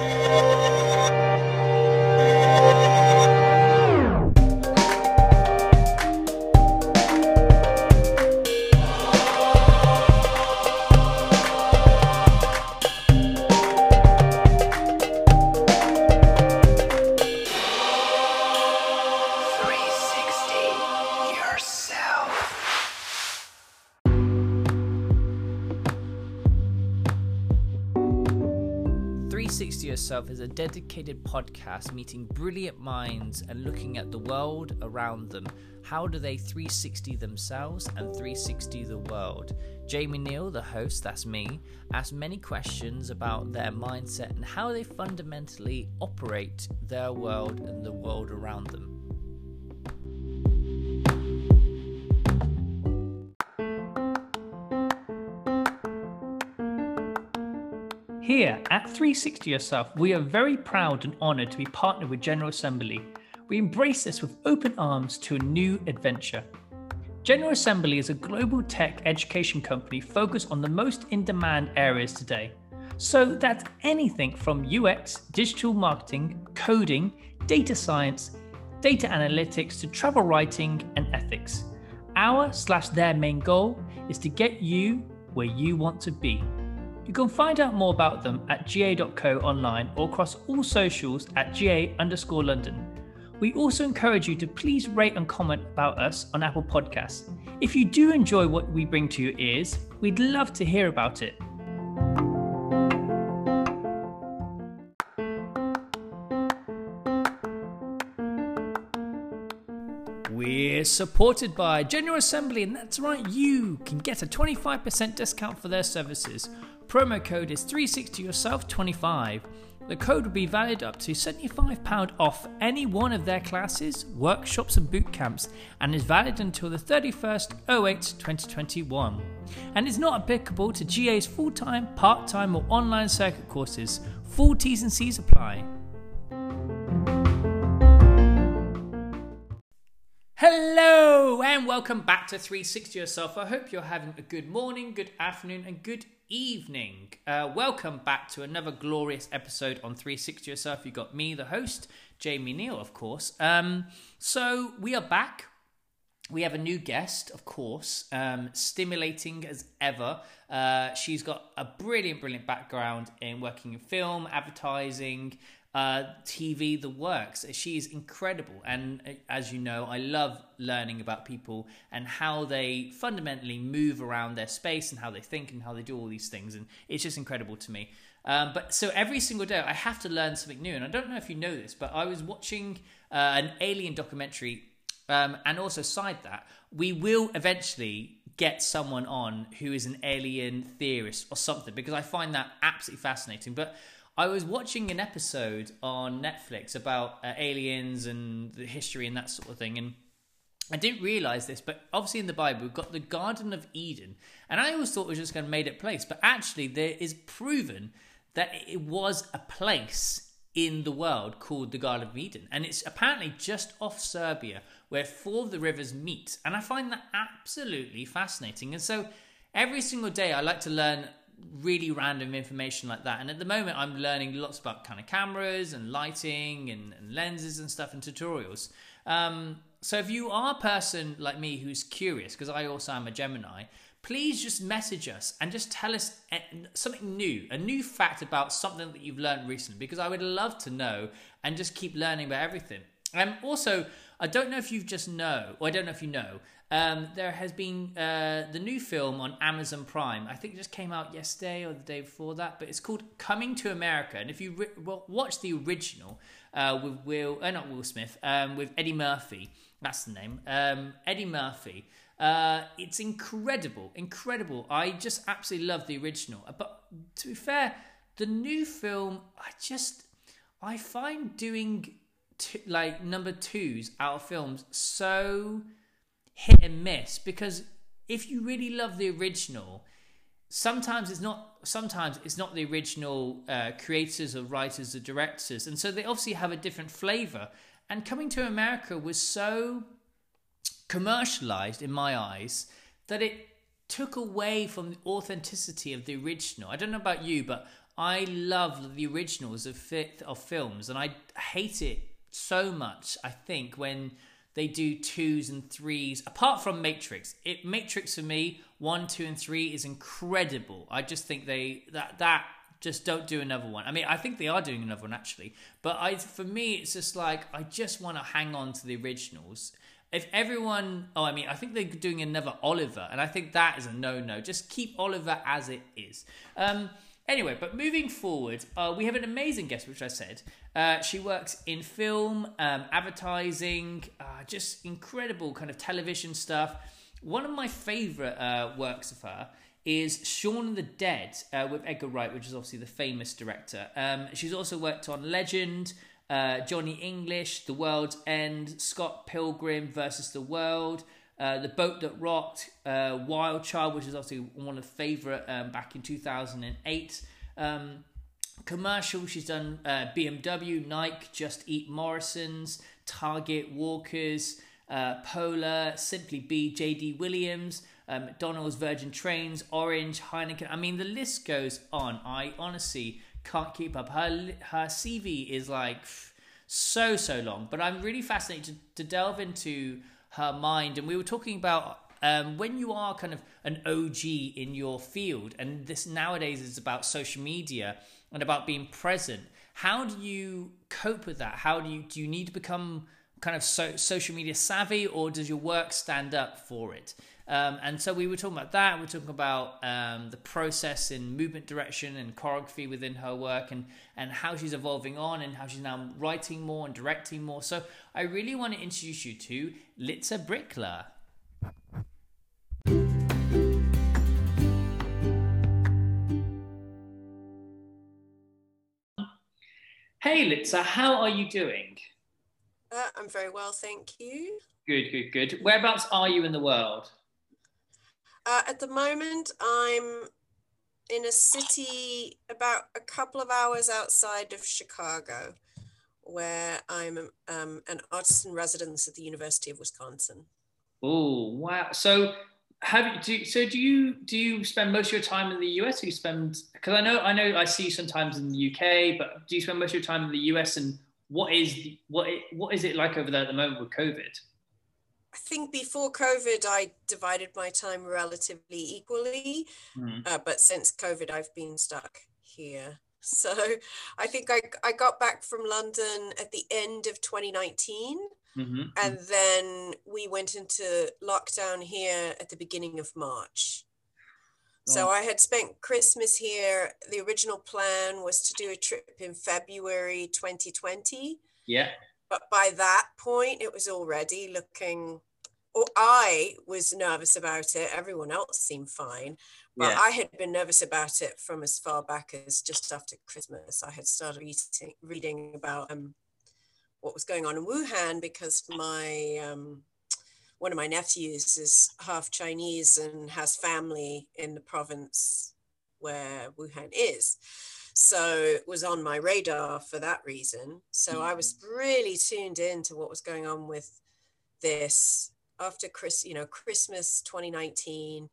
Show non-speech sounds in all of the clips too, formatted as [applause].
360 Yourself is a dedicated podcast meeting brilliant minds and looking at the world around them. How do they 360 themselves and 360 the world? Jamie Neal, the host, that's me, asks many questions about their mindset and how they fundamentally operate their world and the world around them. Here at 360 Yourself, we are very proud and honored to be partnered with General Assembly. We embrace this with open arms to a new adventure. General Assembly is a global tech education company focused on the most in demand areas today. So that's anything from UX, digital marketing, coding, data science, data analytics to travel writing and ethics. Our slash their main goal is to get you where you want to be. You can find out more about them at ga.co online or across all socials at ga underscore London. We also encourage you to please rate and comment about us on Apple Podcasts. If you do enjoy what we bring to your ears, we'd love to hear about it. We're supported by General Assembly, and that's right, you can get a 25% discount for their services. Promo code is 360yourself25. The code will be valid up to £75 off any one of their classes, workshops, and boot camps, and is valid until the 31st 08 2021. And is not applicable to GA's full time, part time, or online circuit courses. Full T's and C's apply. Hello and welcome back to 360 Yourself. I hope you're having a good morning, good afternoon, and good evening. Uh, welcome back to another glorious episode on 360 Yourself. You got me, the host, Jamie Neal, of course. Um, so we are back. We have a new guest, of course, um, stimulating as ever. Uh, she's got a brilliant, brilliant background in working in film, advertising, uh, TV, the works. She is incredible. And uh, as you know, I love learning about people and how they fundamentally move around their space and how they think and how they do all these things. And it's just incredible to me. Um, but so every single day, I have to learn something new. And I don't know if you know this, but I was watching uh, an alien documentary. Um, and also, side that, we will eventually get someone on who is an alien theorist or something because I find that absolutely fascinating. But I was watching an episode on Netflix about uh, aliens and the history and that sort of thing, and I didn't realize this, but obviously in the Bible we've got the Garden of Eden, and I always thought it was just going to made up place, but actually there is proven that it was a place in the world called the Garden of Eden, and it's apparently just off Serbia where four of the rivers meet, and I find that absolutely fascinating, and so every single day I like to learn really random information like that. And at the moment, I'm learning lots about kind of cameras and lighting and, and lenses and stuff and tutorials. Um, so if you are a person like me who's curious, because I also am a Gemini, please just message us and just tell us something new, a new fact about something that you've learned recently, because I would love to know and just keep learning about everything. And um, also, I don't know if you just know, or I don't know if you know, um, there has been uh, the new film on Amazon Prime. I think it just came out yesterday or the day before that, but it's called Coming to America. And if you re- well, watch the original uh, with Will, uh, not Will Smith, um, with Eddie Murphy, that's the name, um, Eddie Murphy. Uh, it's incredible, incredible. I just absolutely love the original. Uh, but to be fair, the new film, I just, I find doing t- like number twos out of films so hit and miss because if you really love the original, sometimes it's not sometimes it's not the original uh, creators or writers or directors, and so they obviously have a different flavor. And coming to America was so commercialized in my eyes that it took away from the authenticity of the original. I don't know about you, but I love the originals of of films, and I hate it so much. I think when they do twos and threes, apart from Matrix, it Matrix for me one, two, and three is incredible. I just think they that that just don't do another one. I mean, I think they are doing another one actually, but I for me it's just like I just want to hang on to the originals. If everyone, oh, I mean, I think they're doing another Oliver, and I think that is a no-no. Just keep Oliver as it is. Um, Anyway, but moving forward, uh, we have an amazing guest, which I said. Uh, she works in film, um, advertising, uh, just incredible kind of television stuff. One of my favourite uh, works of her is Shaun of the Dead uh, with Edgar Wright, which is obviously the famous director. Um, she's also worked on Legend, uh, Johnny English, The World's End, Scott Pilgrim versus the World. Uh, the Boat That Rocked, uh, Wild Child, which is obviously one of favourite um, back in 2008. Um, commercial, she's done uh, BMW, Nike, Just Eat Morrison's, Target, Walkers, uh, Polar, Simply Be, JD Williams, um, McDonald's, Virgin Trains, Orange, Heineken. I mean, the list goes on. I honestly can't keep up. Her her CV is like so so long, but I'm really fascinated to, to delve into her mind. And we were talking about um, when you are kind of an OG in your field, and this nowadays is about social media and about being present. How do you cope with that? How do you do you need to become kind of so, social media savvy, or does your work stand up for it? Um, and so we were talking about that. We are talking about um, the process in movement direction and choreography within her work, and and how she's evolving on, and how she's now writing more and directing more. So I really want to introduce you to Litza Bixler. Hey Litza, how are you doing? Uh, I'm very well, thank you. Good, good, good. Whereabouts are you in the world? Uh, at the moment, I'm in a city about a couple of hours outside of Chicago, where I'm um, an artist in residence at the University of Wisconsin. Oh wow! So have you, do, so do you do you spend most of your time in the US? Or you spend because I know I know I see you sometimes in the UK, but do you spend most of your time in the US? And what is what what is it like over there at the moment with COVID? I think before COVID, I divided my time relatively equally. Mm. Uh, but since COVID, I've been stuck here. [laughs] So I think I, I got back from London at the end of 2019. Mm-hmm. And then we went into lockdown here at the beginning of March. So I had spent Christmas here. The original plan was to do a trip in February 2020. Yeah. But by that point, it was already looking, or I was nervous about it. Everyone else seemed fine. But yeah. I had been nervous about it from as far back as just after Christmas. I had started reading, reading about um, what was going on in Wuhan because my um, one of my nephews is half Chinese and has family in the province where Wuhan is. So it was on my radar for that reason. So I was mm-hmm. really tuned in to what was going on with this after Chris, you know, Christmas 2019.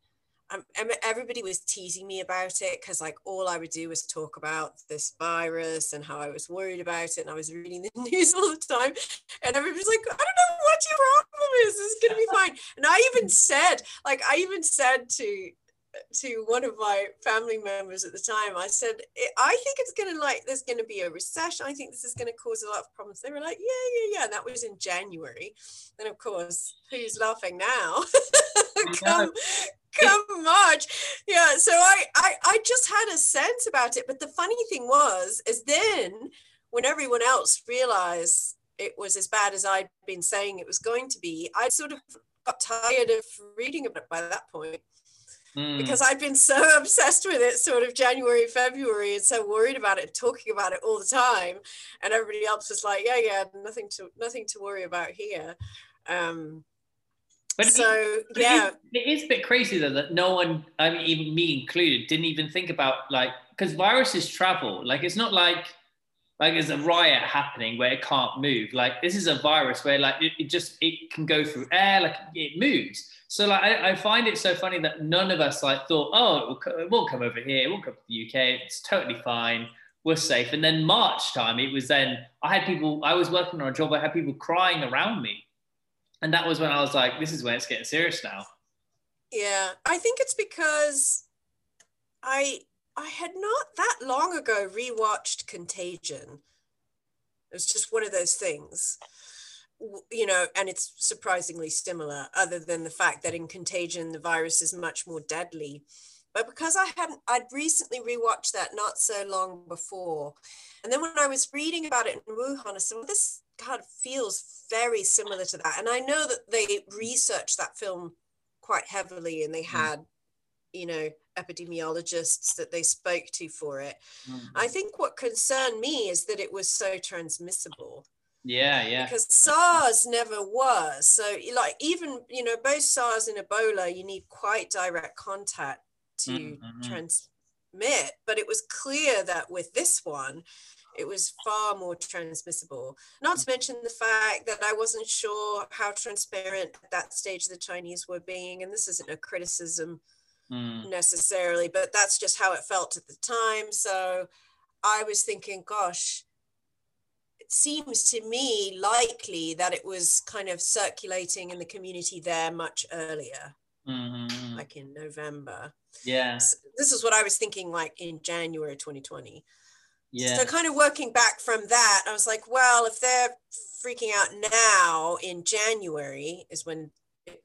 Everybody was teasing me about it because like all I would do was talk about this virus and how I was worried about it and I was reading the [laughs] news all the time and everybody's like I don't know what your problem is this is gonna be fine [laughs] and I even said like I even said to to one of my family members at the time, I said, I think it's going to like, there's going to be a recession. I think this is going to cause a lot of problems. They were like, yeah, yeah, yeah. And that was in January. And of course, who's laughing now? [laughs] come, [laughs] come March. Yeah. So I, I, I just had a sense about it. But the funny thing was, is then when everyone else realized it was as bad as I'd been saying it was going to be, I sort of got tired of reading about it by that point mm. because I'd been so [laughs] obsessed with it sort of January, February, and so worried about it, talking about it all the time. And everybody else was like, yeah, yeah, nothing to nothing to worry about here. Um, but so it, yeah, it is, it is a bit crazy though that no one, I mean, even me included, didn't even think about like because viruses travel. Like it's not like like there's a riot happening where it can't move. Like this is a virus where like it, it just it can go through air, like it moves. So like I, I, find it so funny that none of us like thought, oh, it, will, it won't come over here, it won't come to the UK, it's totally fine, we're safe. And then March time, it was then I had people, I was working on a job, I had people crying around me. And that was when I was like, this is when it's getting serious now. Yeah, I think it's because I I had not that long ago rewatched Contagion. It was just one of those things, you know, and it's surprisingly similar, other than the fact that in Contagion, the virus is much more deadly. But because I hadn't, I'd recently rewatched that not so long before. And then when I was reading about it in Wuhan, I said, well, this God feels very similar to that. And I know that they researched that film quite heavily and they mm. had, you know, epidemiologists that they spoke to for it. Mm-hmm. I think what concerned me is that it was so transmissible. Yeah, yeah. Because SARS never was. So, like, even, you know, both SARS and Ebola, you need quite direct contact to mm-hmm. transmit. But it was clear that with this one, it was far more transmissible. Not to mention the fact that I wasn't sure how transparent at that stage the Chinese were being. And this isn't a criticism mm. necessarily, but that's just how it felt at the time. So I was thinking, gosh, it seems to me likely that it was kind of circulating in the community there much earlier, mm-hmm. like in November. Yeah. So this is what I was thinking, like in January 2020. Yeah. So kind of working back from that, I was like, well, if they're freaking out now in January is when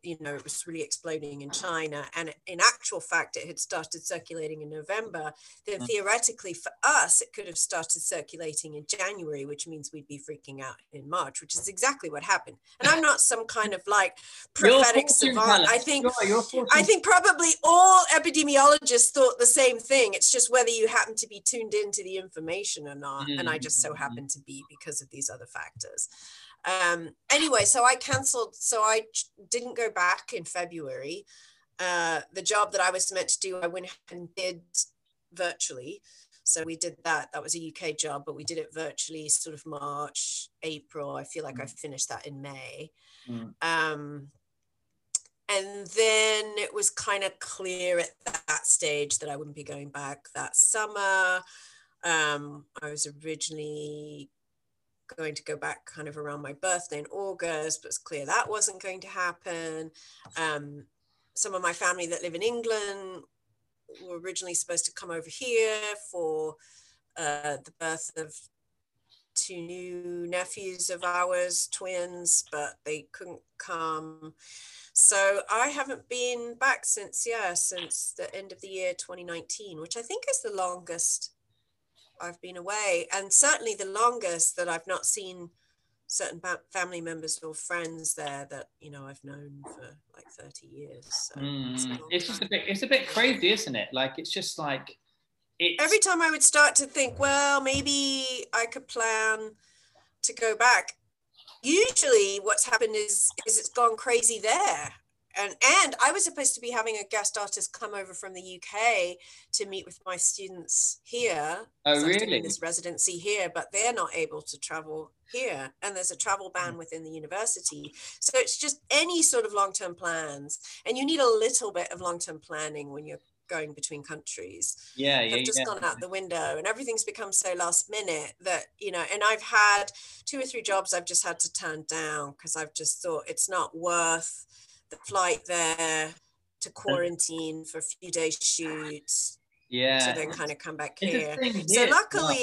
you know, it was really exploding in China. And in actual fact, it had started circulating in November. Then mm. theoretically, for us, it could have started circulating in January, which means we'd be freaking out in March, which is exactly what happened. And I'm not some kind of like prophetic savant. I think I think probably all epidemiologists thought the same thing. It's just whether you happen to be tuned into the information or not. Mm. And I just so mm-hmm. happen to be because of these other factors. Um, anyway, so I canceled. So I didn't go back in February. Uh, the job that I was meant to do, I went and did virtually. So we did that. That was a UK job, but we did it virtually, sort of March, April. I feel like mm. I finished that in May. Mm. Um, and then it was kind of clear at that stage that I wouldn't be going back that summer. Um, I was originally going to go back kind of around my birthday in August, but it's clear that wasn't going to happen. Um, some of my family that live in England were originally supposed to come over here for uh, the birth of two new nephews of ours, twins, but they couldn't come. So I haven't been back since, yeah, since the end of the year 2019, which I think is the longest I've been away, and certainly the longest that I've not seen certain family members or friends there that you know I've known for like 30 years. So mm, it's, it's just a bit it's a bit crazy, isn't it? Like it's just like it's... every time I would start to think, well, maybe I could plan to go back. Usually, what's happened is is it's gone crazy there and and I was supposed to be having a guest artist come over from the UK to meet with my students here. Oh, really? This residency here, but they're not able to travel here, and there's a travel ban mm. within the university. So it's just any sort of long-term plans, and you need a little bit of long-term planning when you're going between countries. Yeah, yeah, have just yeah. gone out the window, and everything's become so last minute that you know. And I've had two or three jobs I've just had to turn down because I've just thought it's not worth the flight there to quarantine for a few days shoots yeah. to then kind of come back here. so luckily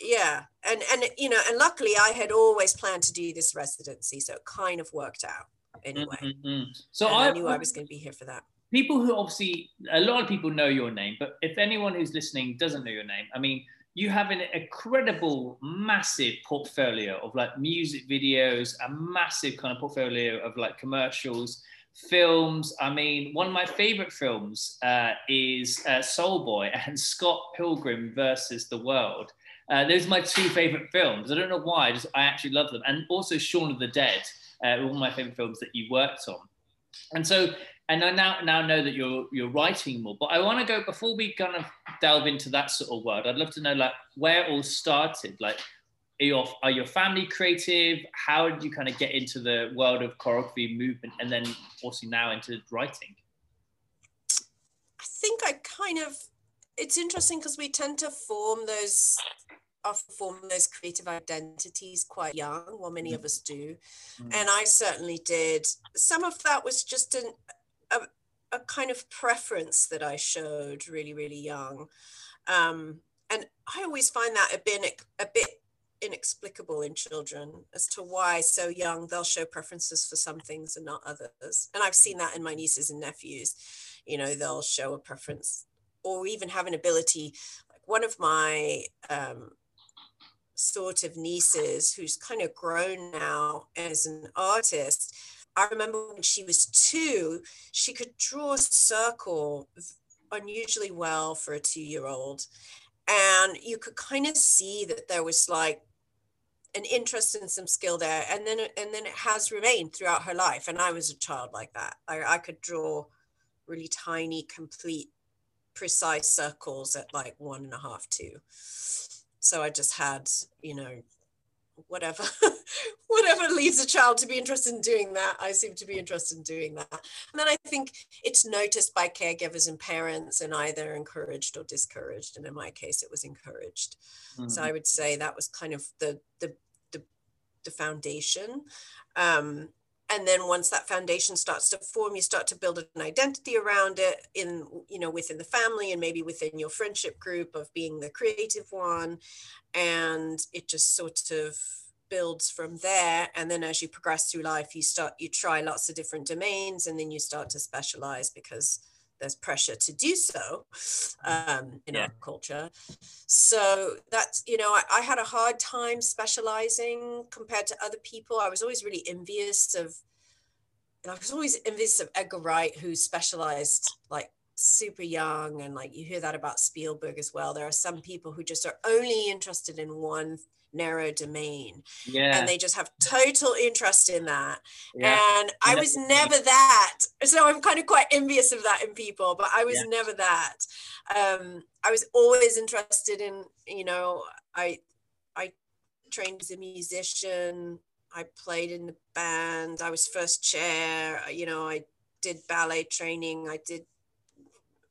yeah. And and you know and luckily i had always planned to do this residency so it kind of worked out anyway. Mm-hmm. so I, I, knew i was going to be here for that. People who obviously a lot of people know your name but if anyone who's listening doesn't know your name i mean you have an incredible, massive portfolio of like music videos, a massive kind of portfolio of like commercials, films. I mean, one of my favorite films uh, is uh, Soul Boy [laughs] and Scott Pilgrim versus the World. Uh, those are my two favorite films. I don't know why, I just I actually love them. And also Shaun of the Dead, uh, one of my favorite films that you worked on. And so and I now now know that you're you're writing more. But I want to go before we kind of delve into that sort of world. I'd love to know like where it all started. Like, are your are your family creative? How did you kind of get into the world of choreography movement, and then also now into writing? I think I kind of. It's interesting because we tend to form those form those creative identities quite young well many mm. of us do mm. and i certainly did some of that was just an, a, a kind of preference that i showed really really young um, and i always find that a bit a bit inexplicable in children as to why so young they'll show preferences for some things and not others and i've seen that in my nieces and nephews you know they'll show a preference or even have an ability like one of my um, sort of nieces who's kind of grown now as an artist. I remember when she was two, she could draw a circle unusually well for a two year old. And you could kind of see that there was like an interest and some skill there. And then, and then it has remained throughout her life. And I was a child like that. I, I could draw really tiny, complete, precise circles at like one and a half, two so i just had you know whatever [laughs] whatever leads a child to be interested in doing that i seem to be interested in doing that. And then i think it's noticed by caregivers and parents and either encouraged or discouraged. And in my case it was encouraged. Mm-hmm. so i would say that was kind of the the the, the foundation. Um, and then once that foundation starts to form you start to build an identity around it in you know within the family and maybe within your friendship group of being the creative one. And it just sort of builds from there. And then as you progress through life you start you try lots of different domains and then you start to specialize because there's pressure to do so um, in yeah. our culture. So that's, you know, I, I, had a hard time specializing compared to other people. I was always really envious of, and I was always envious of Edgar Wright, who specialized like super young. And like you hear that about Spielberg as well. There are some people who just are only interested in one narrow domain yeah. and they just have total interest in that yeah. and i was never that so i'm kind of quite envious of that in people but i was yeah. never that um, i was always interested in you know i i trained as a musician i played in the band i was first chair you know i did ballet training i did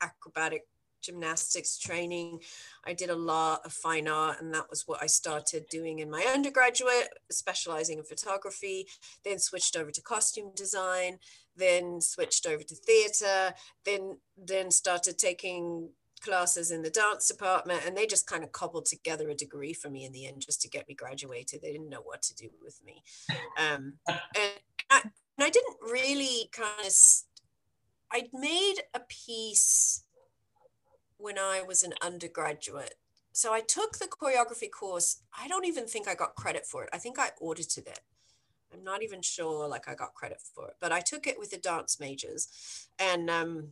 acrobatic gymnastics training. I did a lot of fine art, and that was what I started doing in my undergraduate, specializing in photography, then switched over to costume design, then switched over to theater, then then started taking classes in the dance department and they just kind of cobbled together a degree for me in the end just to get me graduated they didn't know what to do with me um, [laughs] and, I, and I didn't really kind of i'd made a piece when I was an undergraduate. So I took the choreography course. I don't even think I got credit for it. I think I audited it. I'm not even sure like I got credit for it, but I took it with the dance majors and um,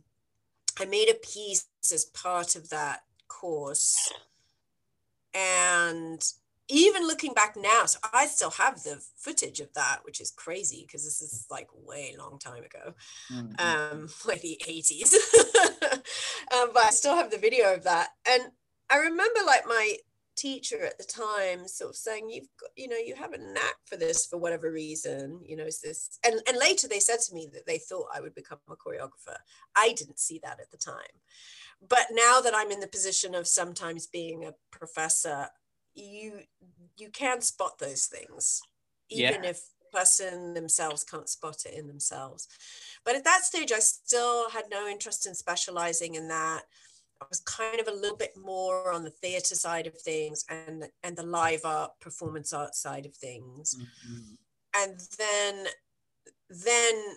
I made a piece as part of that course. And even looking back now, so I still have the footage of that, which is crazy because this is like way long time ago, mm-hmm. um, [laughs] like the 80s. [laughs] um, but I still have the video of that. And I remember like my teacher at the time sort of saying, you've got, you know, you have a knack for this for whatever reason, you know, is this, and, and later they said to me that they thought I would become a choreographer. I didn't see that at the time. But now that I'm in the position of sometimes being a professor, you you can spot those things even yeah. if the person themselves can't spot it in themselves. But at that stage i still had no interest in specializing in that. I was kind of a little bit more on the theater side of things and and the live art performance art side of things. Mm-hmm. and then then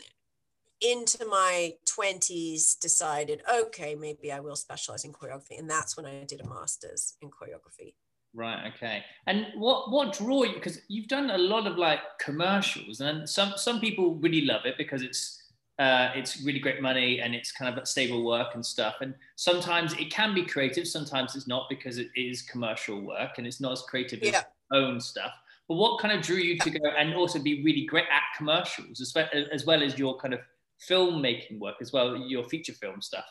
into my 20s decided okay maybe i will specialize in choreography. And that's when i did a master's in choreography Right. Okay. And what what draw you? Because you've done a lot of like commercials, and some some people really love it because it's uh, it's really great money and it's kind of stable work and stuff. And sometimes it can be creative, sometimes it's not because it is commercial work and it's not as creative yeah. as own stuff. But what kind of drew you to go and also be really great at commercials, as well as, your kind of filmmaking work as well, your feature film stuff?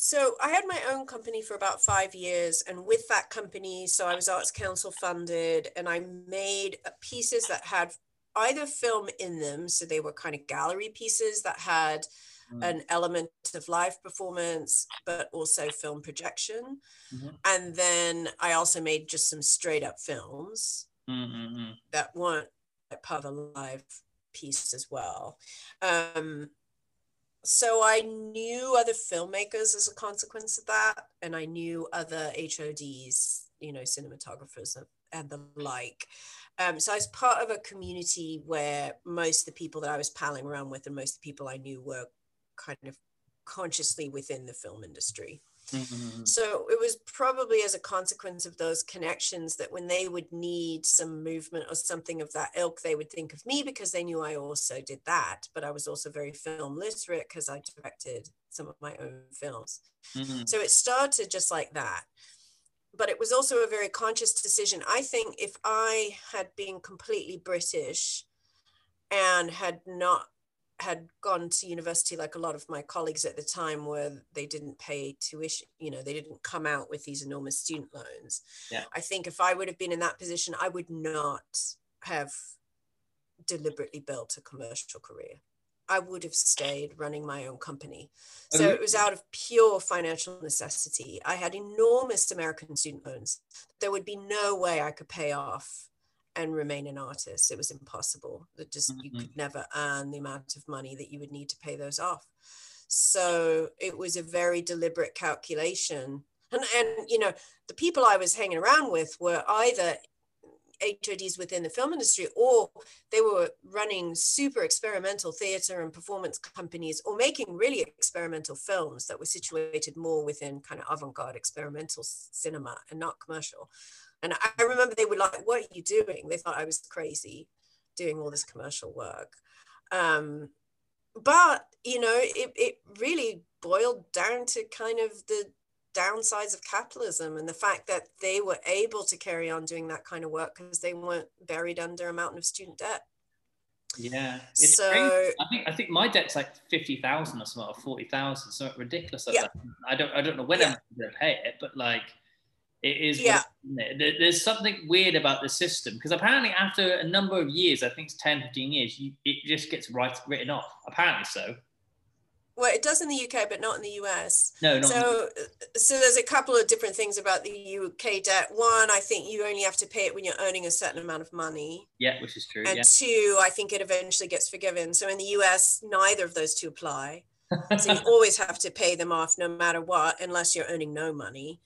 So I had my own company for about five years, and with that company, so I was Arts Council funded, and I made pieces that had either film in them, so they were kind of gallery pieces that had mm. an element of live performance, but also film projection. Mm-hmm. And then I also made just some straight up films mm-hmm. that weren't part of a live piece as well. Um, so I knew other filmmakers as a consequence of that, and I knew other HODs, you know, cinematographers and, the like. Um, so I was part of a community where most of the people that I was palling around with and most of the people I knew were kind of consciously within the film industry. Mm-hmm. So it was probably as a consequence of those connections that when they would need some movement or something of that ilk, they would think of me because they knew I also did that. But I was also very film literate because I directed some of my own films. Mm-hmm. So it started just like that. But it was also a very conscious decision. I think if I had been completely British and had not had gone to university like a lot of my colleagues at the time where they didn't pay tuition you know they didn't come out with these enormous student loans yeah. i think if i would have been in that position i would not have deliberately built a commercial career i would have stayed running my own company so mm-hmm. it was out of pure financial necessity i had enormous american student loans there would be no way i could pay off and remain an artist. It was impossible. That just mm-hmm. you could never earn the amount of money that you would need to pay those off. So it was a very deliberate calculation. And and you know, the people I was hanging around with were either HODs within the film industry, or they were running super experimental theater and performance companies, or making really experimental films that were situated more within kind of avant garde experimental cinema and not commercial. And I remember they were like, What are you doing? They thought I was crazy doing all this commercial work. Um, but, you know, it, it really boiled down to kind of the downsides of capitalism and the fact that they were able to carry on doing that kind of work because they weren't buried under a mountain of student debt. Yeah, it's so crazy. I think I think my debt's like fifty thousand or something, or forty thousand, so ridiculous. Like yeah. I don't I don't know when yeah. I'm going to pay it, but like it is. Yeah. There's something weird about the system because apparently after a number of years, I think it's 10, 15 years, you, it just gets right, written off. Apparently so. Well, it does in the UK, but not in the US. No, so, so there's a couple of different things about the UK debt. One, I think you only have to pay it when you're earning a certain amount of money. Yeah, which is true. And yeah. two, I think it eventually gets forgiven. So in the US, neither of those two apply. So you [laughs] always have to pay them off no matter what, unless you're earning no money.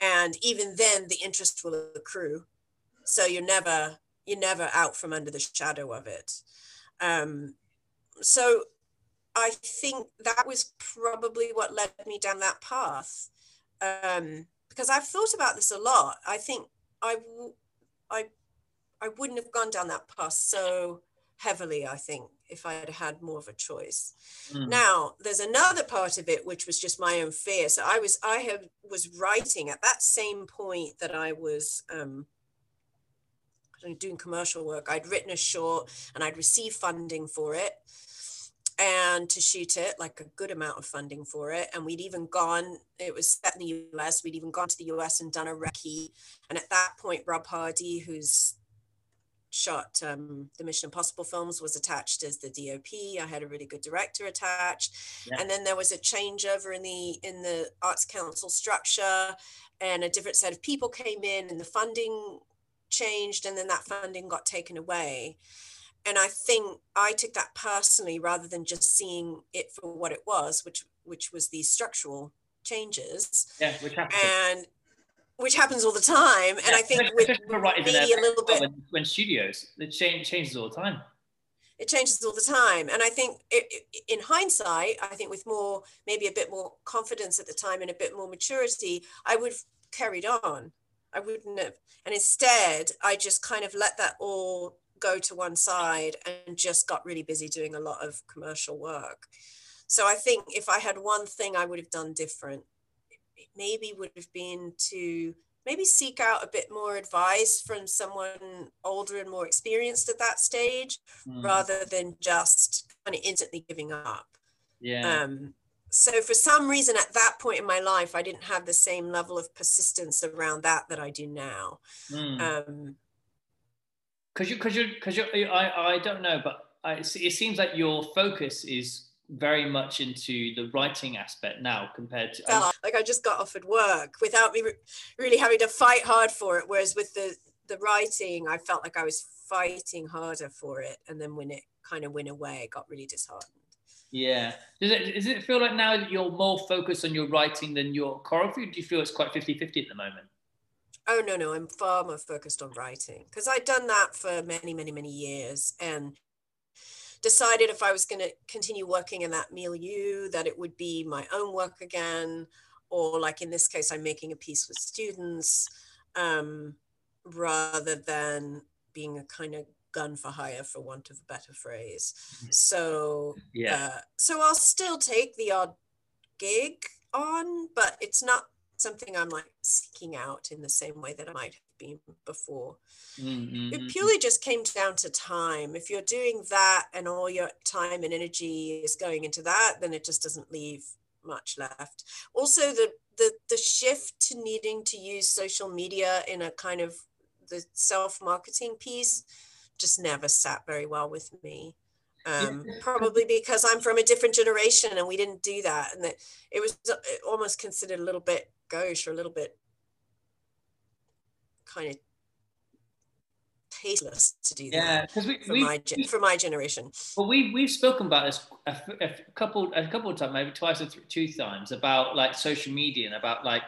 And even then the interest will accrue. So you're never you're never out from under the shadow of it. Um, so i think that was probably what led me down that path. Um, because i've thought about this a lot. I think I, I i wouldn't have gone down that path so heavily i think if I had had more of a choice. Mm. Now, there's another part of it which was just my own fear. So I was I had was writing at that same point that I was um, doing commercial work. I'd written a short and I'd received funding for it and to shoot it like a good amount of funding for it and we'd even gone it was set in the us we'd even gone to the us and done a recce and at that point rob hardy who's shot um, the Mission Impossible films was attached as the DOP. I had a really good director attached, yeah. and then there was a changeover in the in the Arts Council structure, and a different set of people came in, and the funding changed, and then that funding got taken away. And I think I took that personally rather than just seeing it for what it was, which which was these structural changes. Yeah, which happened. and which happens all the time. And yeah, I think with [laughs] maybe a little bit when, when, studios, it change, changes all the time. It changes all the time, and I think it, it, in hindsight, I think with more maybe a bit more confidence at the time and a bit more maturity, I would have carried on. I wouldn't have, and instead, I just kind of let that all go to one side and just got really busy doing a lot of commercial work. So I think if I had one thing I would have done different, maybe would have been to maybe seek out a bit more advice from someone older and more experienced at that stage mm. rather than just kind of instantly giving up. Yeah. Um, so for some reason at that point in my life, I didn't have the same level of persistence around that that I do now. Mm. Um, because you, because you, because you, I, I don't know, but I, it seems like your focus is very much into the writing aspect now compared to um, like I just got offered work without me re- really having to fight hard for it. Whereas with the the writing, I felt like I was fighting harder for it, and then when it kind of went away, it got really disheartened. Yeah. Does it, does it feel like now that you're more focused on your writing than your choreography? Do you feel it's quite 50 50 at the moment? Oh, no, no. I'm far more focused on writing because I'd done that for many, many, many years. And decided if I was going to continue working in that milieu, that it would be my own work again, or like in this case, I'm making a piece with students um, rather than being a kind of gun for hire, for want of a better phrase. Mm-hmm. So, yeah. Uh, so I'll still take the odd gig on, but it's not something I'm like seeking out in the same way that I might been before. Mm-hmm. It purely just came down to time. If you're doing that and all your time and energy is going into that, then it just doesn't leave much left. Also, the the the shift to needing to use social media in a kind of the self marketing piece just never sat very well with me. Um, probably because I'm from a different generation and we didn't do that, and that it was uh, almost considered a little bit gauche or a little bit kind of tasteless to do yeah, that we, for, my, for my generation. Well, we, we've spoken about this a, a couple a couple of times, maybe twice or th- two times, about like social media and about like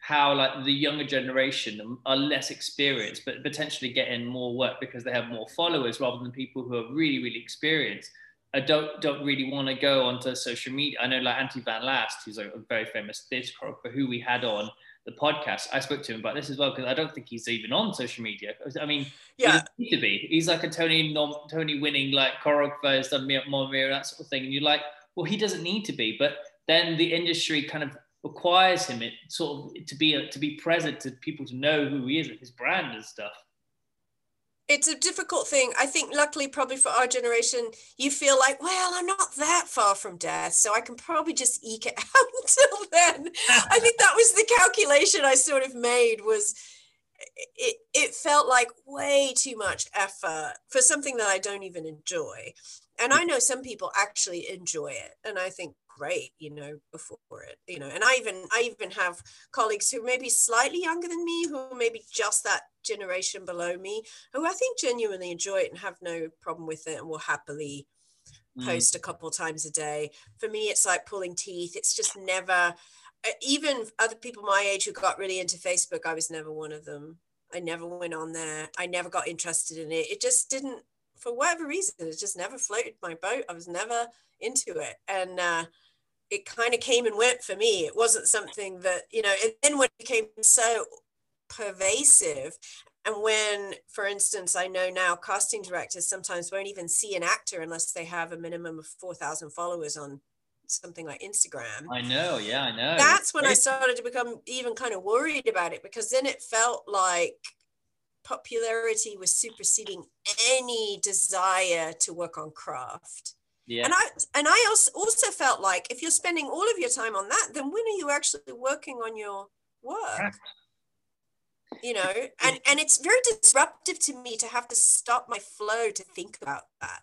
how like the younger generation are less experienced, but potentially getting more work because they have more followers rather than people who are really really experienced. I don't don't really want to go onto social media. I know like Anthony Van Laast, who's a, a very famous theatre choreographer, who we had on the podcast. I spoke to him about this as well because I don't think he's even on social media. I mean, yeah, he to be. He's like a Tony nom, Tony winning like choreographer, has done Mia that sort of thing, and you're like, well, he doesn't need to be, but then the industry kind of requires him it sort of to be a, to be present to people to know who he is and his brand and stuff it's a difficult thing. I think, luckily, probably for our generation, you feel like, well, I'm not that far from death, so I can probably just eke it [laughs] out until then. I think that was the calculation I sort of made. Was it? It felt like way too much effort for something that I don't even enjoy, and I know some people actually enjoy it, and I think great you know before it you know and i even i even have colleagues who may be slightly younger than me who may be just that generation below me who i think genuinely enjoy it and have no problem with it and will happily mm. post a couple times a day. For me it's like pulling teeth. It's just never even other people my age who got really into facebook i was never one of them. I never went on there. I never got interested in it. It just didn't for whatever reason it just never floated my boat. I was never into it. And uh, it kind of came and went for me. It wasn't something that, you know, and then when it became so pervasive, and when, for instance, I know now casting directors sometimes won't even see an actor unless they have a minimum of 4,000 followers on something like Instagram. I know, yeah, I know. That's when I started to become even kind of worried about it because then it felt like popularity was superseding any desire to work on craft. Yeah. And I and I also also felt like if you're spending all of your time on that, then when are you actually working on your work? You know, [laughs] and and it's very disruptive to me to have to stop my flow to think about that.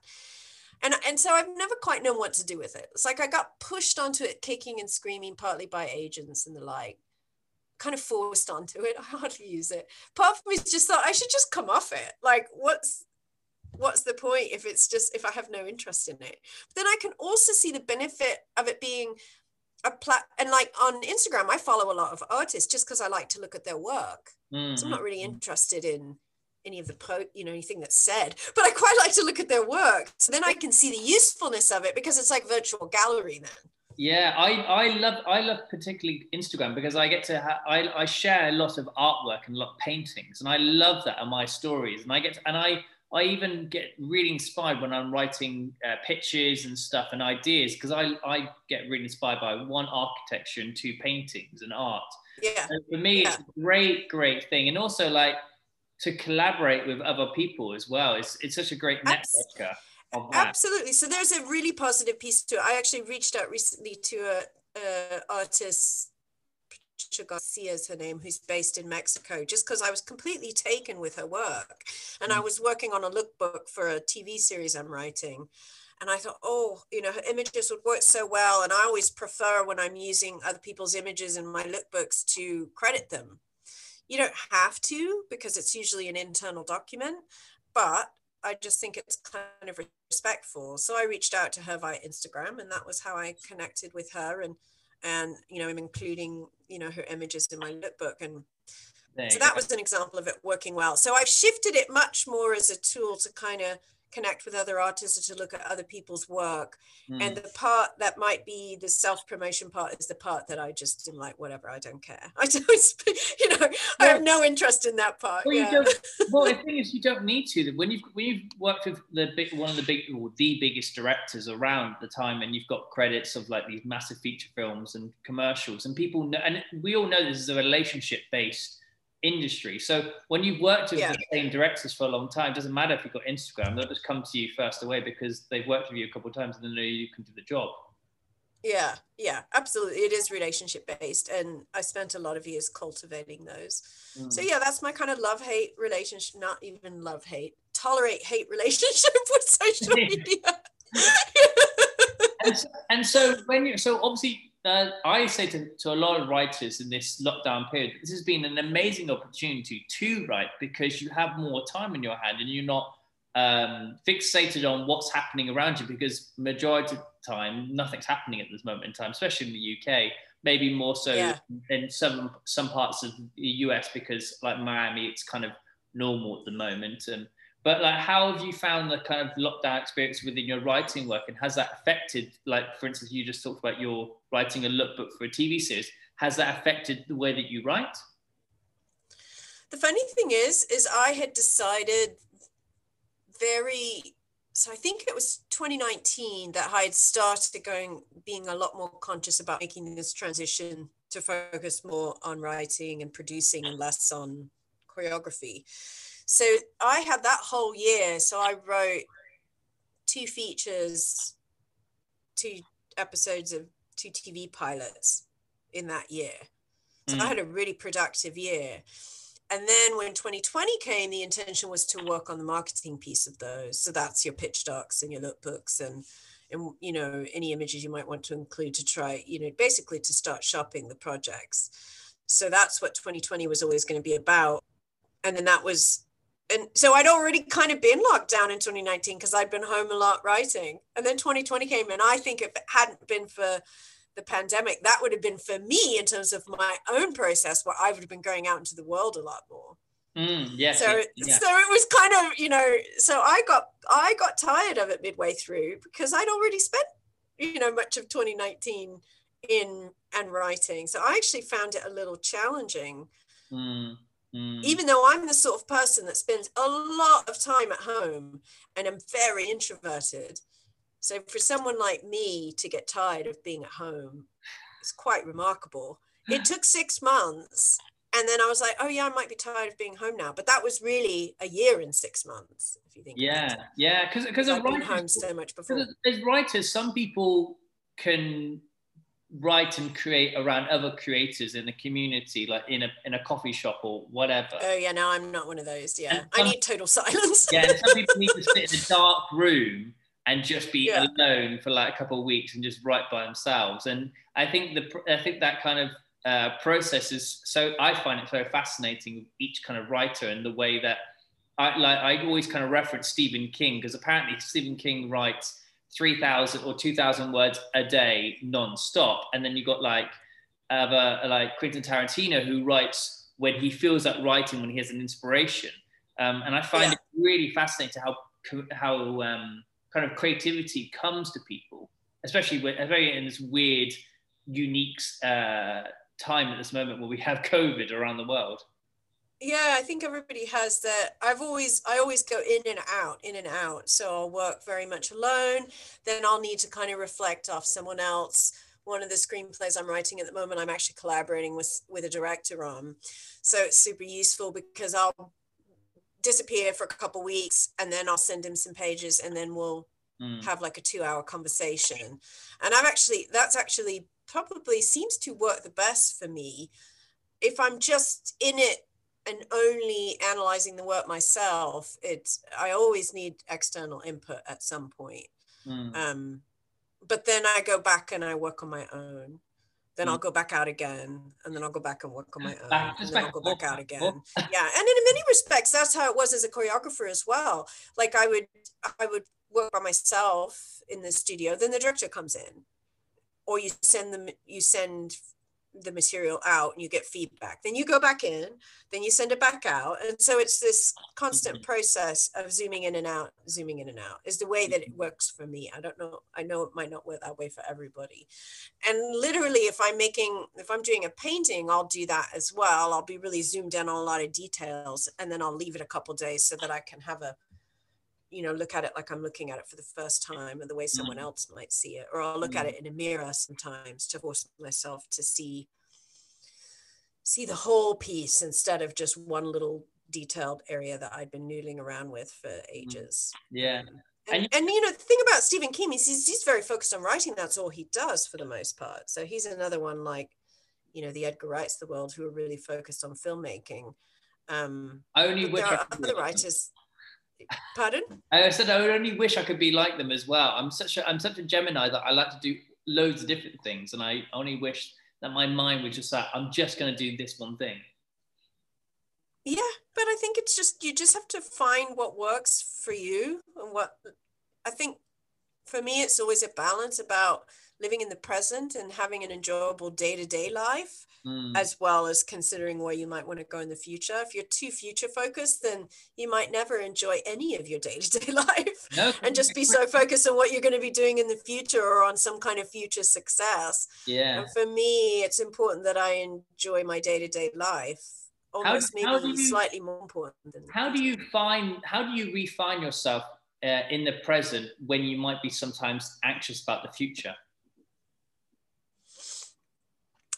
And and so I've never quite known what to do with it. It's like I got pushed onto it kicking and screaming, partly by agents and the like kind of forced onto it. [laughs] I hardly use it. Part of me just thought I should just come off it. Like, what's what's the point if it's just if I have no interest in it? But then I can also see the benefit of it being a plat and like on Instagram, I follow a lot of artists just because I like to look at their work. Mm-hmm. So I'm not really mm-hmm. interested in any of the po you know anything that's said but i quite like to look at their work so then i can see the usefulness of it because it's like virtual gallery then yeah i i love i love particularly instagram because i get to ha- I, I share a lot of artwork and a lot of paintings and i love that on my stories and i get to, and i I even get really inspired when I'm writing uh, pictures and stuff and ideas because I, I get really inspired by one architecture and two paintings and art. Yeah. So for me, yeah. it's a great, great thing. And also like to collaborate with other people as well. It's it's such a great networker. Absolutely. So there's a really positive piece to it. I actually reached out recently to a, a artist Patricia Garcia is her name, who's based in Mexico, just because I was completely taken with her work. And I mm. was working on a lookbook for a TV series I'm writing. And I thought, oh, you know, her images would work so well. And I always prefer when I'm using other people's images in my lookbooks to credit them. You don't have to because it's usually an internal document, but I just think it's kind of respectful. So I reached out to her via Instagram, and that was how I connected with her. And and you know, I'm including you know her images in my lookbook, and so that was an example of it working well. So I've shifted it much more as a tool to kind of connect with other artists or to look at other people's work. Mm. And the part that might be the self promotion part is the part that I just am like, whatever, I don't care. [laughs] I don't, you know, I have no interest in that part. Well, yeah. well, the [laughs] thing is, you don't need to. When you've when you've worked with the big one of the big or the biggest directors around the time, and you've got credits of like these massive feature films and commercials, and people know, and we all know this is a relationship based industry. So when you've worked with yeah. the same directors for a long time, doesn't matter if you've got Instagram, they'll just come to you first away because they've worked with you a couple of times and they know you can do the job. Yeah, yeah, absolutely. It is relationship based. And I spent a lot of years cultivating those. Mm. So yeah, that's my kind of love hate relationship, not even love hate, tolerate hate [laughs] relationship with social [laughs] media. [laughs] and, and so when you so obviously uh, I say to, to a lot of writers in this lockdown period, this has been an amazing opportunity to write because you have more time in your hand and you're not um, fixated on what's happening around you because majority of the time nothing's happening at this moment in time, especially in the UK. Maybe more so yeah. in some some parts of the US because like Miami, it's kind of normal at the moment. And but like, how have you found the kind of lockdown experience within your writing work, and has that affected, like, for instance, you just talked about your writing a lookbook for a TV series. Has that affected the way that you write? The funny thing is, is I had decided very so I think it was 2019 that I had started going being a lot more conscious about making this transition to focus more on writing and producing and less on choreography. So I had that whole year. So I wrote two features, two episodes of two TV pilots in that year. So mm. I had a really productive year. And then when 2020 came, the intention was to work on the marketing piece of those. So that's your pitch docs and your lookbooks and and you know any images you might want to include to try you know basically to start shopping the projects so that's what 2020 was always going to be about and then that was and so I'd already kind of been locked down in 2019 because I'd been home a lot writing. And then 2020 came, and I think if it hadn't been for the pandemic, that would have been for me in terms of my own process, where I would have been going out into the world a lot more. Mm, yes, so yeah. so it was kind of you know so I got I got tired of it midway through because I'd already spent you know much of 2019 in and writing. So I actually found it a little challenging. Mm Mm. Even though I'm the sort of person that spends a lot of time at home and I'm very introverted. So for someone like me to get tired of being at home, it's quite remarkable. It [sighs] took six months. And then I was like, oh yeah, I might be tired of being home now. But that was really a year and six months, if you think. Yeah, yeah, because because I've been home so much before. As writers, some people can write and create around other creators in the community, like in a in a coffee shop or whatever. Oh yeah, no, I'm not one of those. Yeah, some, I need total [laughs] silence. yeah, some people need to sit in a dark room and just be yeah. alone for like a couple of weeks and just write by themselves. And I think the I think that kind of uh, process is so I find it so fascinating. with Each kind of writer and the way that I like I always kind of reference Stephen King because apparently Stephen King writes 3,000 or 2,000 words a day non-stop. And then you've got like, uh, like Quentin Tarantino who writes when he feels like writing, when he has an inspiration. Um, and I find yeah. it really fascinating how, how um, kind of creativity comes to people, especially when, very in this weird, unique uh, time at this moment where we have COVID around the world yeah i think everybody has that i've always i always go in and out in and out so i'll work very much alone then i'll need to kind of reflect off someone else one of the screenplays I'm writing at the moment, I'm actually collaborating with with a director on. So it's super useful because I'll disappear for a couple weeks and then I'll send him some pages and then we'll mm. have like a two hour conversation. And I've actually that's actually probably seems to work the best for me. If I'm just in it and only analyzing the work myself, it's I always need external input at some point. Mm. Um, but then I go back and I work on my own. Then mm. I'll go back out again, and then I'll go back and work on my own, back, and then I'll go back out again. [laughs] yeah, and in many respects, that's how it was as a choreographer as well. Like I would, I would work by myself in the studio. Then the director comes in, or you send them, you send the material out and you get feedback. Then you go back in then you send it back out. And so it's this constant mm-hmm. process of zooming in and out zooming in and out is the way that it works for me. I don't know i know it might not work that way for everybody. And literally if i'm making if i'm doing a painting i'll do that as well. I'll be really zoomed in on a lot of details and then i'll leave it a couple days so that i can have a you know look at it like i'm looking at it for the first time and the way someone mm. else might see it or i'll look at mm. it in a mirror sometimes to force myself to see see the whole piece instead of just one little detailed area that i'd been noodling around with for mm. ages yeah and, and, you know the thing about stephen king is he's, he's very focused on writing that's all he does for the most part so he's another one like you know the edgar wrights the world who are really focused on filmmaking um only there are other writers Pardon? I said I would only wish I could be like them as well. I'm such a I'm such a Gemini that I like to do loads of different things, and I only wish that my mind was just like I'm just going to do this one thing. Yeah, but I think it's just you just have to find what works for you and what I think for me it's always a balance about living in the present and having an enjoyable day-to-day life mm. as well as considering where you might want to go in the future. If you're too future focused then you might never enjoy any of your [laughs] day-to-day life no, and just be so focused on what you're going to be doing in the future or on some kind of future success. Yeah. and for me it's important that i enjoy my day-to-day life almost how, maybe how you, slightly more important than how do you find how do you refine yourself uh, in the present when you might be sometimes anxious about the future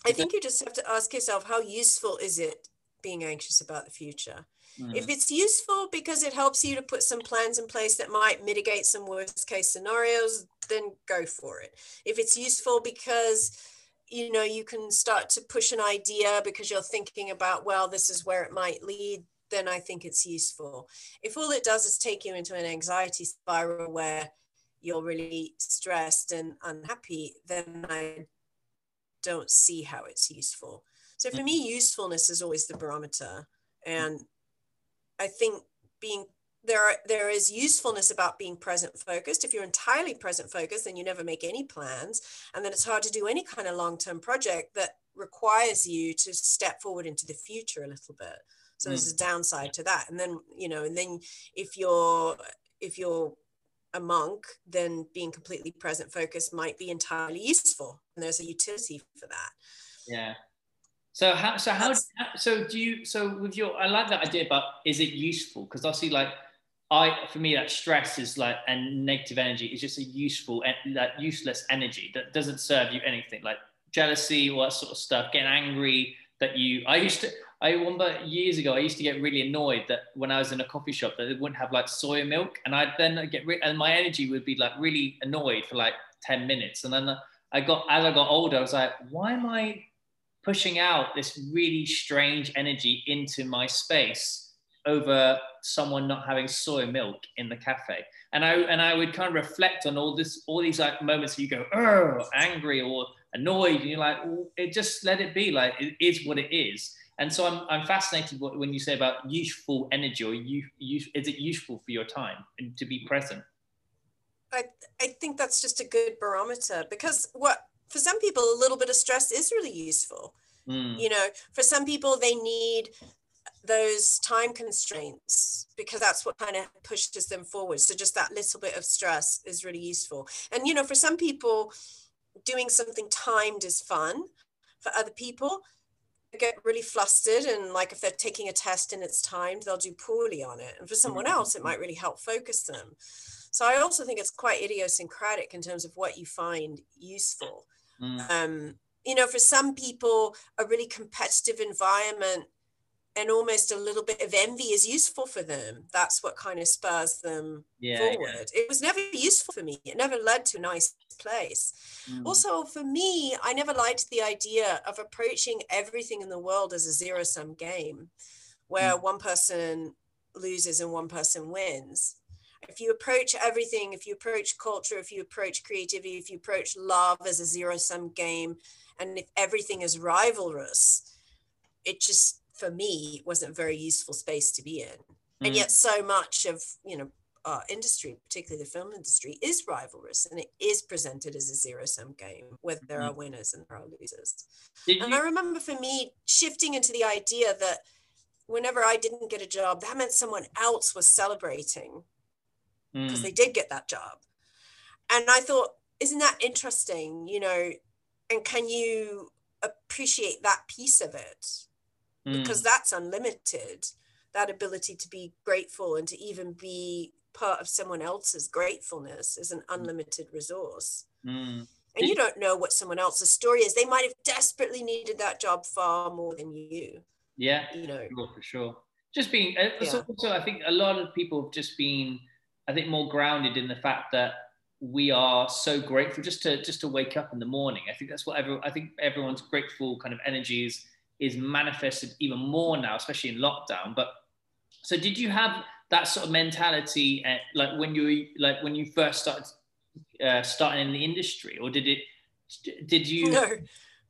I think you just have to ask yourself how useful is it being anxious about the future? Mm. If it's useful because it helps you to put some plans in place that might mitigate some worst case scenarios, then go for it. If it's useful because you know you can start to push an idea because you're thinking about well this is where it might lead then i think it's useful if all it does is take you into an anxiety spiral where you're really stressed and unhappy then i don't see how it's useful. So for me, usefulness is always the barometer. And I think being there are, there is usefulness about being present focused. If you're entirely present focused, then you never make any plans. And then it's hard to do any kind of long-term project that requires you to step forward into the future a little bit. So mm. there's a downside to that. And then, you know, and then if you're if you're a monk, then being completely present focused might be entirely useful. And there's a utility for that. Yeah. So how so how so do you so with your I like that idea but is it useful because I see like I for me that stress is like and negative energy is just a useful that useless energy that doesn't serve you anything like jealousy all that sort of stuff getting angry that you I used to I remember years ago, I used to get really annoyed that when I was in a coffee shop that they wouldn't have like soy milk, and I'd then get re- and my energy would be like really annoyed for like ten minutes, and then I got as I got older, I was like, why am I pushing out this really strange energy into my space over someone not having soy milk in the cafe? And I and I would kind of reflect on all this, all these like moments where you go, oh, angry or annoyed, and you're like, well, it just let it be, like it is what it is and so I'm, I'm fascinated when you say about useful energy or you, you, is it useful for your time and to be present? I, I think that's just a good barometer because what for some people a little bit of stress is really useful. Mm. You know, for some people they need those time constraints because that's what kind of pushes them forward. So just that little bit of stress is really useful. And you know, for some people, doing something timed is fun. For other people, get really flustered and like if they're taking a test and it's timed they'll do poorly on it and for someone mm-hmm. else it might really help focus them so i also think it's quite idiosyncratic in terms of what you find useful Mm. Um, you know, for some people, a really competitive environment and almost a little bit of envy is useful for them. That's what kind of spurs them yeah, forward. Yeah. It was never useful for me. It never led to a nice place. Mm. Also, for me, I never liked the idea of approaching everything in the world as a zero sum game where mm. one person loses and one person wins. If you approach everything, if you approach culture, if you approach creativity, if you approach love as a zero sum game, and if everything is rivalrous, it just for me it wasn't a very useful space to be in. Mm. And yet so much of, you know, our industry, particularly the film industry, is rivalrous and it is presented as a zero sum game, where there mm. are winners and there are losers. Did and you- I remember for me shifting into the idea that whenever I didn't get a job, that meant someone else was celebrating because mm. they did get that job. And I thought, isn't that interesting? You know, and can you appreciate that piece of it? Mm. Because that's unlimited. That ability to be grateful and to even be part of someone else's gratefulness is an mm. unlimited resource. Mm. And you don't know what someone else's story is. They might have desperately needed that job far more than you. Yeah, you know, sure, for sure. Just being, uh, yeah. also, I think a lot of people have just been, I think, more grounded in the fact that we are so grateful just to just to wake up in the morning. I think that's what everyone. I think everyone's grateful kind of energy is manifested even more now, especially in lockdown. But so, did you have that sort of mentality at, like when you like when you first started uh, starting in the industry, or did it? Did you? No.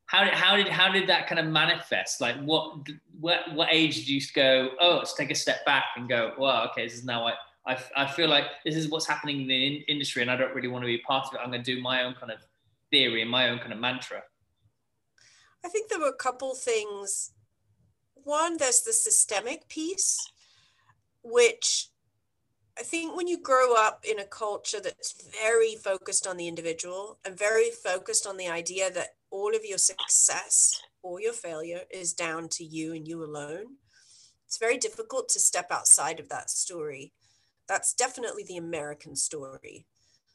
How did, how did how did that kind of manifest? Like what what what age did you go? Oh, let's take a step back and go. Well, okay, this is now what I, I feel like this is what's happening in the in- industry and I don't really want to be part of it. I'm going to do my own kind of theory and my own kind of mantra. I think there were a couple things. One, there's the systemic piece, which I think when you grow up in a culture that's very focused on the individual and very focused on the idea that all of your success or your failure is down to you and you alone, it's very difficult to step outside of that story that's definitely the American story.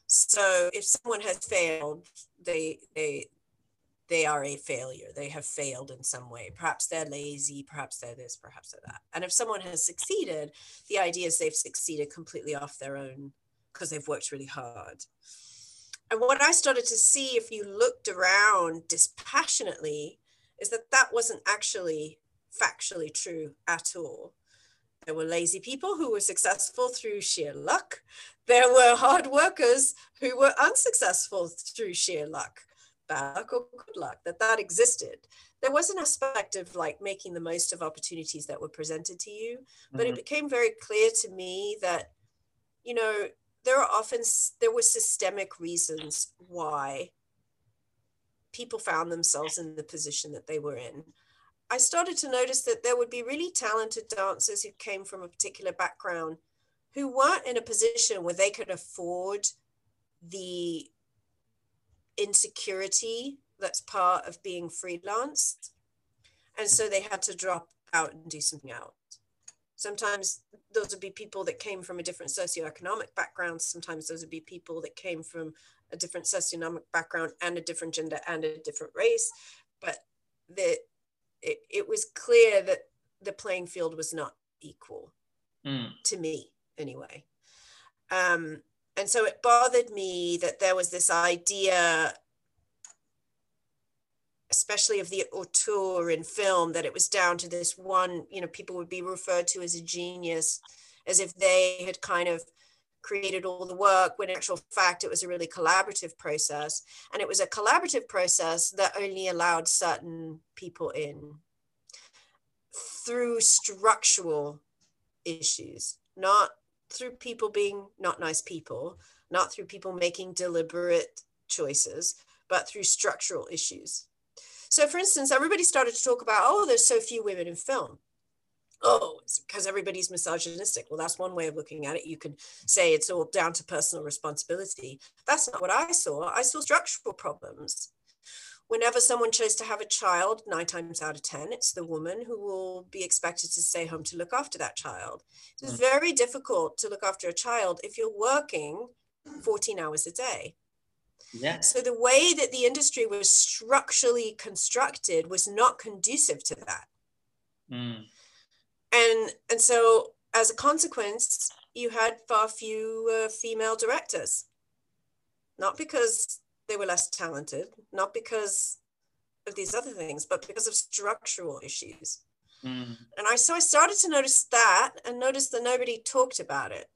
So if someone has failed, they they they are a failure. They have failed in some way. Perhaps they're lazy, perhaps they're this, perhaps they're that. And if someone has succeeded, the idea is they've succeeded completely off their own because they've worked really hard. And what I started to see, if you looked around dispassionately, is that that wasn't actually factually true at all. There were lazy people who were successful through sheer luck. There were hard workers who were unsuccessful through sheer luck, luck or good luck, that that existed. There was an aspect of like making the most of opportunities that were presented to you, but mm-hmm. it became very clear to me that, you know, there are often, there were systemic reasons why people found themselves in the position that they were in. I started to notice that there would be really talented dancers who came from a particular background who weren't in a position where they could afford the insecurity that's part of being freelance. And so they had to drop out and do something else. Sometimes those would be people that came from a different socioeconomic background. Sometimes those would be people that came from a different socioeconomic background and a different gender and a different race. But the it, it was clear that the playing field was not equal mm. to me anyway um, and so it bothered me that there was this idea especially of the auteur in film that it was down to this one you know people would be referred to as a genius as if they had kind of created all the work when in actual fact it was a really collaborative process. And it was a collaborative process that only allowed certain people in through structural issues not through people being not nice people not through people making deliberate choices but through structural issues so for instance everybody started to talk about oh there's so few women in film oh, because everybody's misogynistic. Well, that's one way of looking at it. You can say it's all down to personal responsibility. That's not what I saw. I saw structural problems. Whenever someone chose to have a child, nine times out of 10, it's the woman who will be expected to stay home to look after that child. It's mm. very difficult to look after a child if you're working 14 hours a day. Yeah. So the way that the industry was structurally constructed was not conducive to that. Mm. And and so as a consequence, you had far fewer uh, female directors. Not because they were less talented, not because of these other things, but because of structural issues. Mm. And I so I started to notice that and noticed that nobody talked about it.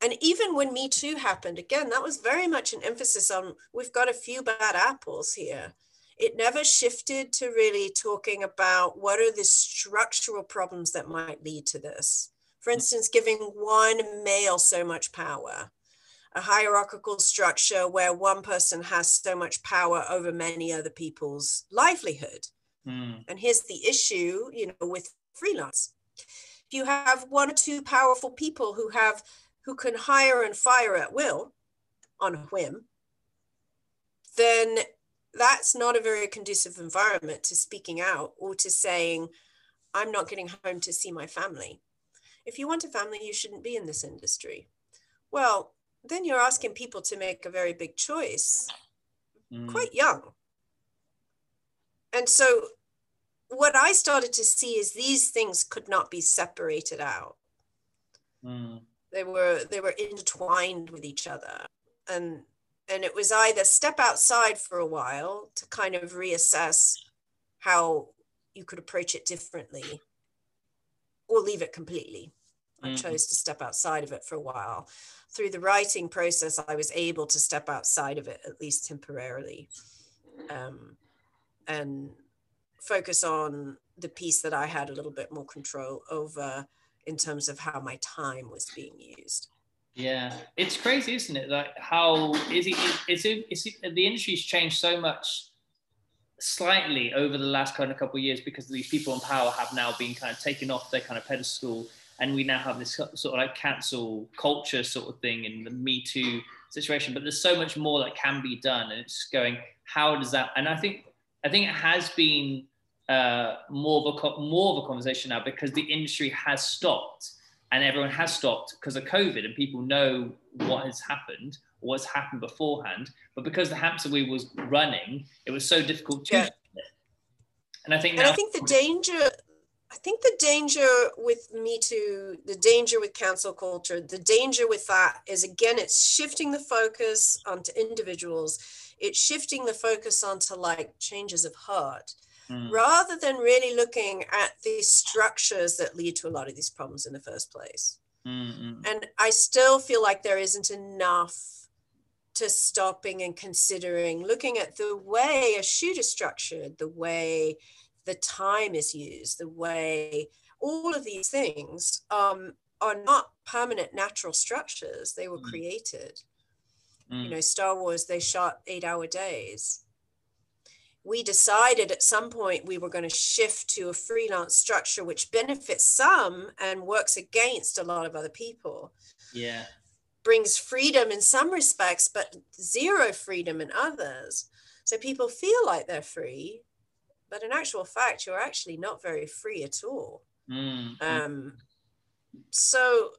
And even when Me Too happened, again, that was very much an emphasis on we've got a few bad apples here. It never shifted to really talking about what are the structural problems that might lead to this. For instance, giving one male so much power, a hierarchical structure where one person has so much power over many other people's livelihood. Mm. And here's the issue, you know, with freelance. If you have one or two powerful people who have who can hire and fire at will on a whim, then that's not a very conducive environment to speaking out or to saying, I'm not getting home to see my family. If you want a family, you shouldn't be in this industry. Well, then you're asking people to make a very big choice Mm. quite young. And so what I started to see is these things could not be separated out. Mm. They were they were intertwined with each other. And and it was either step outside for a while to kind of reassess how you could approach it differently or leave it completely. I Mhm. chose to step outside of it for a while. Through the writing process, I was able to step outside of it at least temporarily um, and focus on the piece that I had a little bit more control over in terms of how my time was being used. Yeah, it's crazy, isn't it? Like how is it? It's, it's, it's the industry's changed so much slightly over the last kind of couple of years because these people in power have now been kind of taken off their kind of pedestal, and we now have this sort of like cancel culture sort of thing in the Me Too situation. But there's so much more that can be done, and it's going how does that? And I think I think it has been uh, more of a more of a conversation now because the industry has stopped and everyone has stopped because of COVID, and people know what has happened, what's happened beforehand. But because the hamster wheel was running, it was so difficult to. Yeah. And I think And now, I think the danger, I think the danger with Me Too, the danger with cancel culture, the danger with that is again, it's shifting the focus onto individuals. It's shifting the focus onto like changes of heart Mm, rather than really looking at the structures that lead to a lot of these problems in the first place. mm, mm, And I still feel like there isn't enough to stopping and considering looking at the way a shoot is structured, the way the time is used, the way all of these things um, are not permanent natural structures. They were Mm. created. mm. You know, Star Wars, they shot eight hour days. We decided at some point we were going to shift to a freelance structure which benefits some and works against a lot of other people yeah, brings freedom in some respects, but zero freedom in others. So people feel like they're free, but in actual fact, you're actually not very free at all. mm, mm. Um, so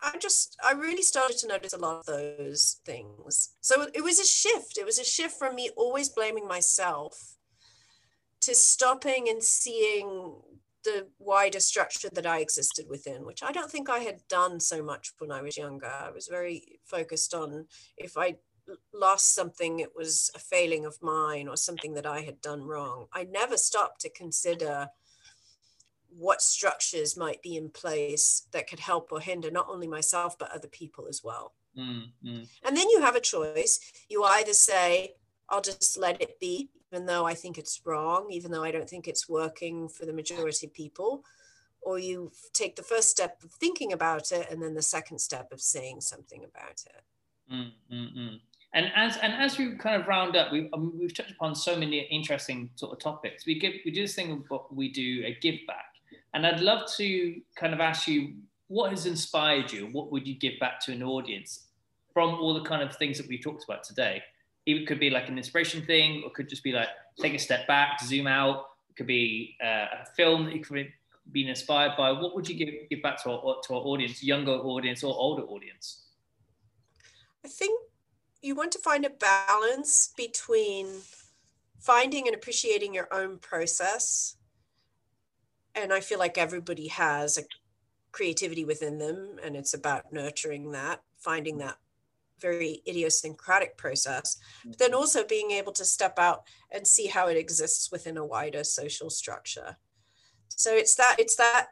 I just, I really started to notice a lot of those things. So it was a shift. It was a shift from me always blaming myself to stopping and seeing the wider structure that I existed within, which I don't think I had done so much when I was younger. I was very focused on if I lost something, it was a failing of mine or something that I had done wrong. I never stopped to consider what structures might be in place that could help or hinder not only myself, but other people as well. Mm, mm. And then you have a choice. You either say, I'll just let it be, even though I think it's wrong, even though I don't think it's working for the majority of people, or you take the first step of thinking about it and then the second step of saying something about it. Mm. And as and as we kind of round up, we've um, we've touched upon so many interesting sort of topics. We give we do this thing what we do a give back, and I'd love to kind of ask you what has inspired you. What would you give back to an audience from all the kind of things that we talked about today? It could be like an inspiration thing, or could just be like take a step back, zoom out. It could be uh, a film that you could be inspired by. What would you give give back to our to our audience, younger audience or older audience? I think you want to find a balance between finding and appreciating your own process and i feel like everybody has a creativity within them and it's about nurturing that finding that very idiosyncratic process but then mm-hmm. also being able to step out and see how it exists within a wider social structure so it's that it's that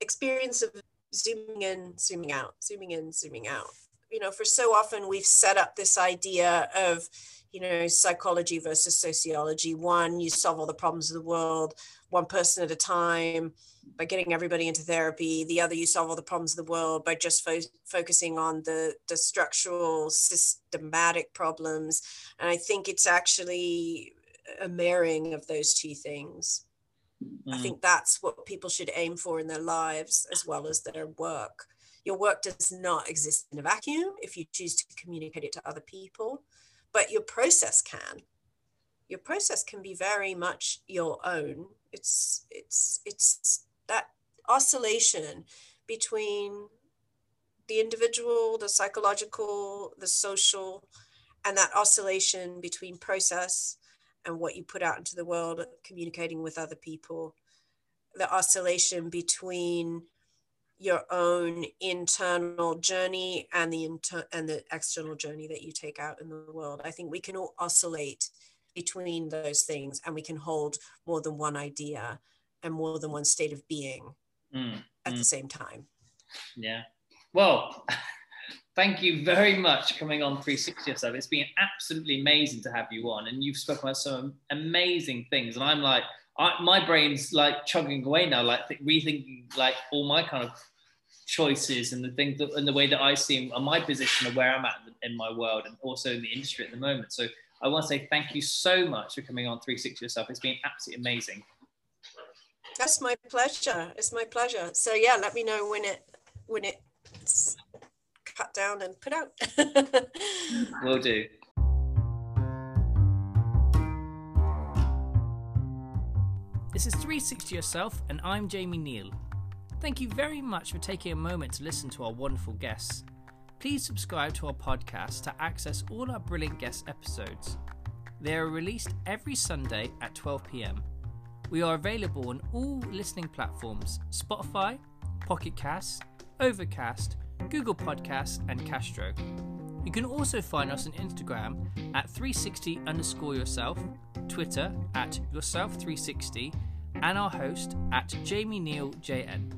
experience of zooming in zooming out zooming in zooming out you know for so often we've set up this idea of you know psychology versus sociology. One you solve all the problems of the world one person at a time by getting everybody into therapy. The other you solve all the problems of the world by just fo- focusing on the the structural systematic problems. And i think it's actually a marrying of those two things. Mm. i think that's what people should aim for in their lives as well as their work your work does not exist in a vacuum if you choose to communicate it to other people but your process can. Your process can be very much your own. It's it's it's that oscillation between the individual the psychological the social and that oscillation between process and what you put out into the world communicating with other people. The oscillation between your own internal journey and the inter- and the external journey that you take out in the world. I think we can all oscillate between those things and we can hold more than one idea and more than one state of being mm, at mm. the same time. Yeah. Well, [laughs] thank you very much coming on 360 yourself. It's been absolutely amazing to have you on and you've spoken about some amazing things and I'm like I, my brain's like chugging away now, like th- rethinking like all my kind of choices and the things that, and the way that I see and my position of where I'm at in my world and also in the industry at the moment. So I want to say thank you so much for coming on 360 yourself. It's been absolutely amazing. That's my pleasure. It's my pleasure. So yeah, let me know when it when it's cut down and put out. [laughs] Will do. This is 360 Yourself, and I'm Jamie Neal. Thank you very much for taking a moment to listen to our wonderful guests. Please subscribe to our podcast to access all our brilliant guest episodes. They are released every Sunday at 12 pm. We are available on all listening platforms Spotify, Pocket Cast, Overcast, Google Podcasts, and Castro. You can also find us on Instagram at 360 underscore yourself, Twitter at yourself360, and our host at Jamie Neal JN.